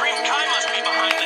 Supreme Kai must be behind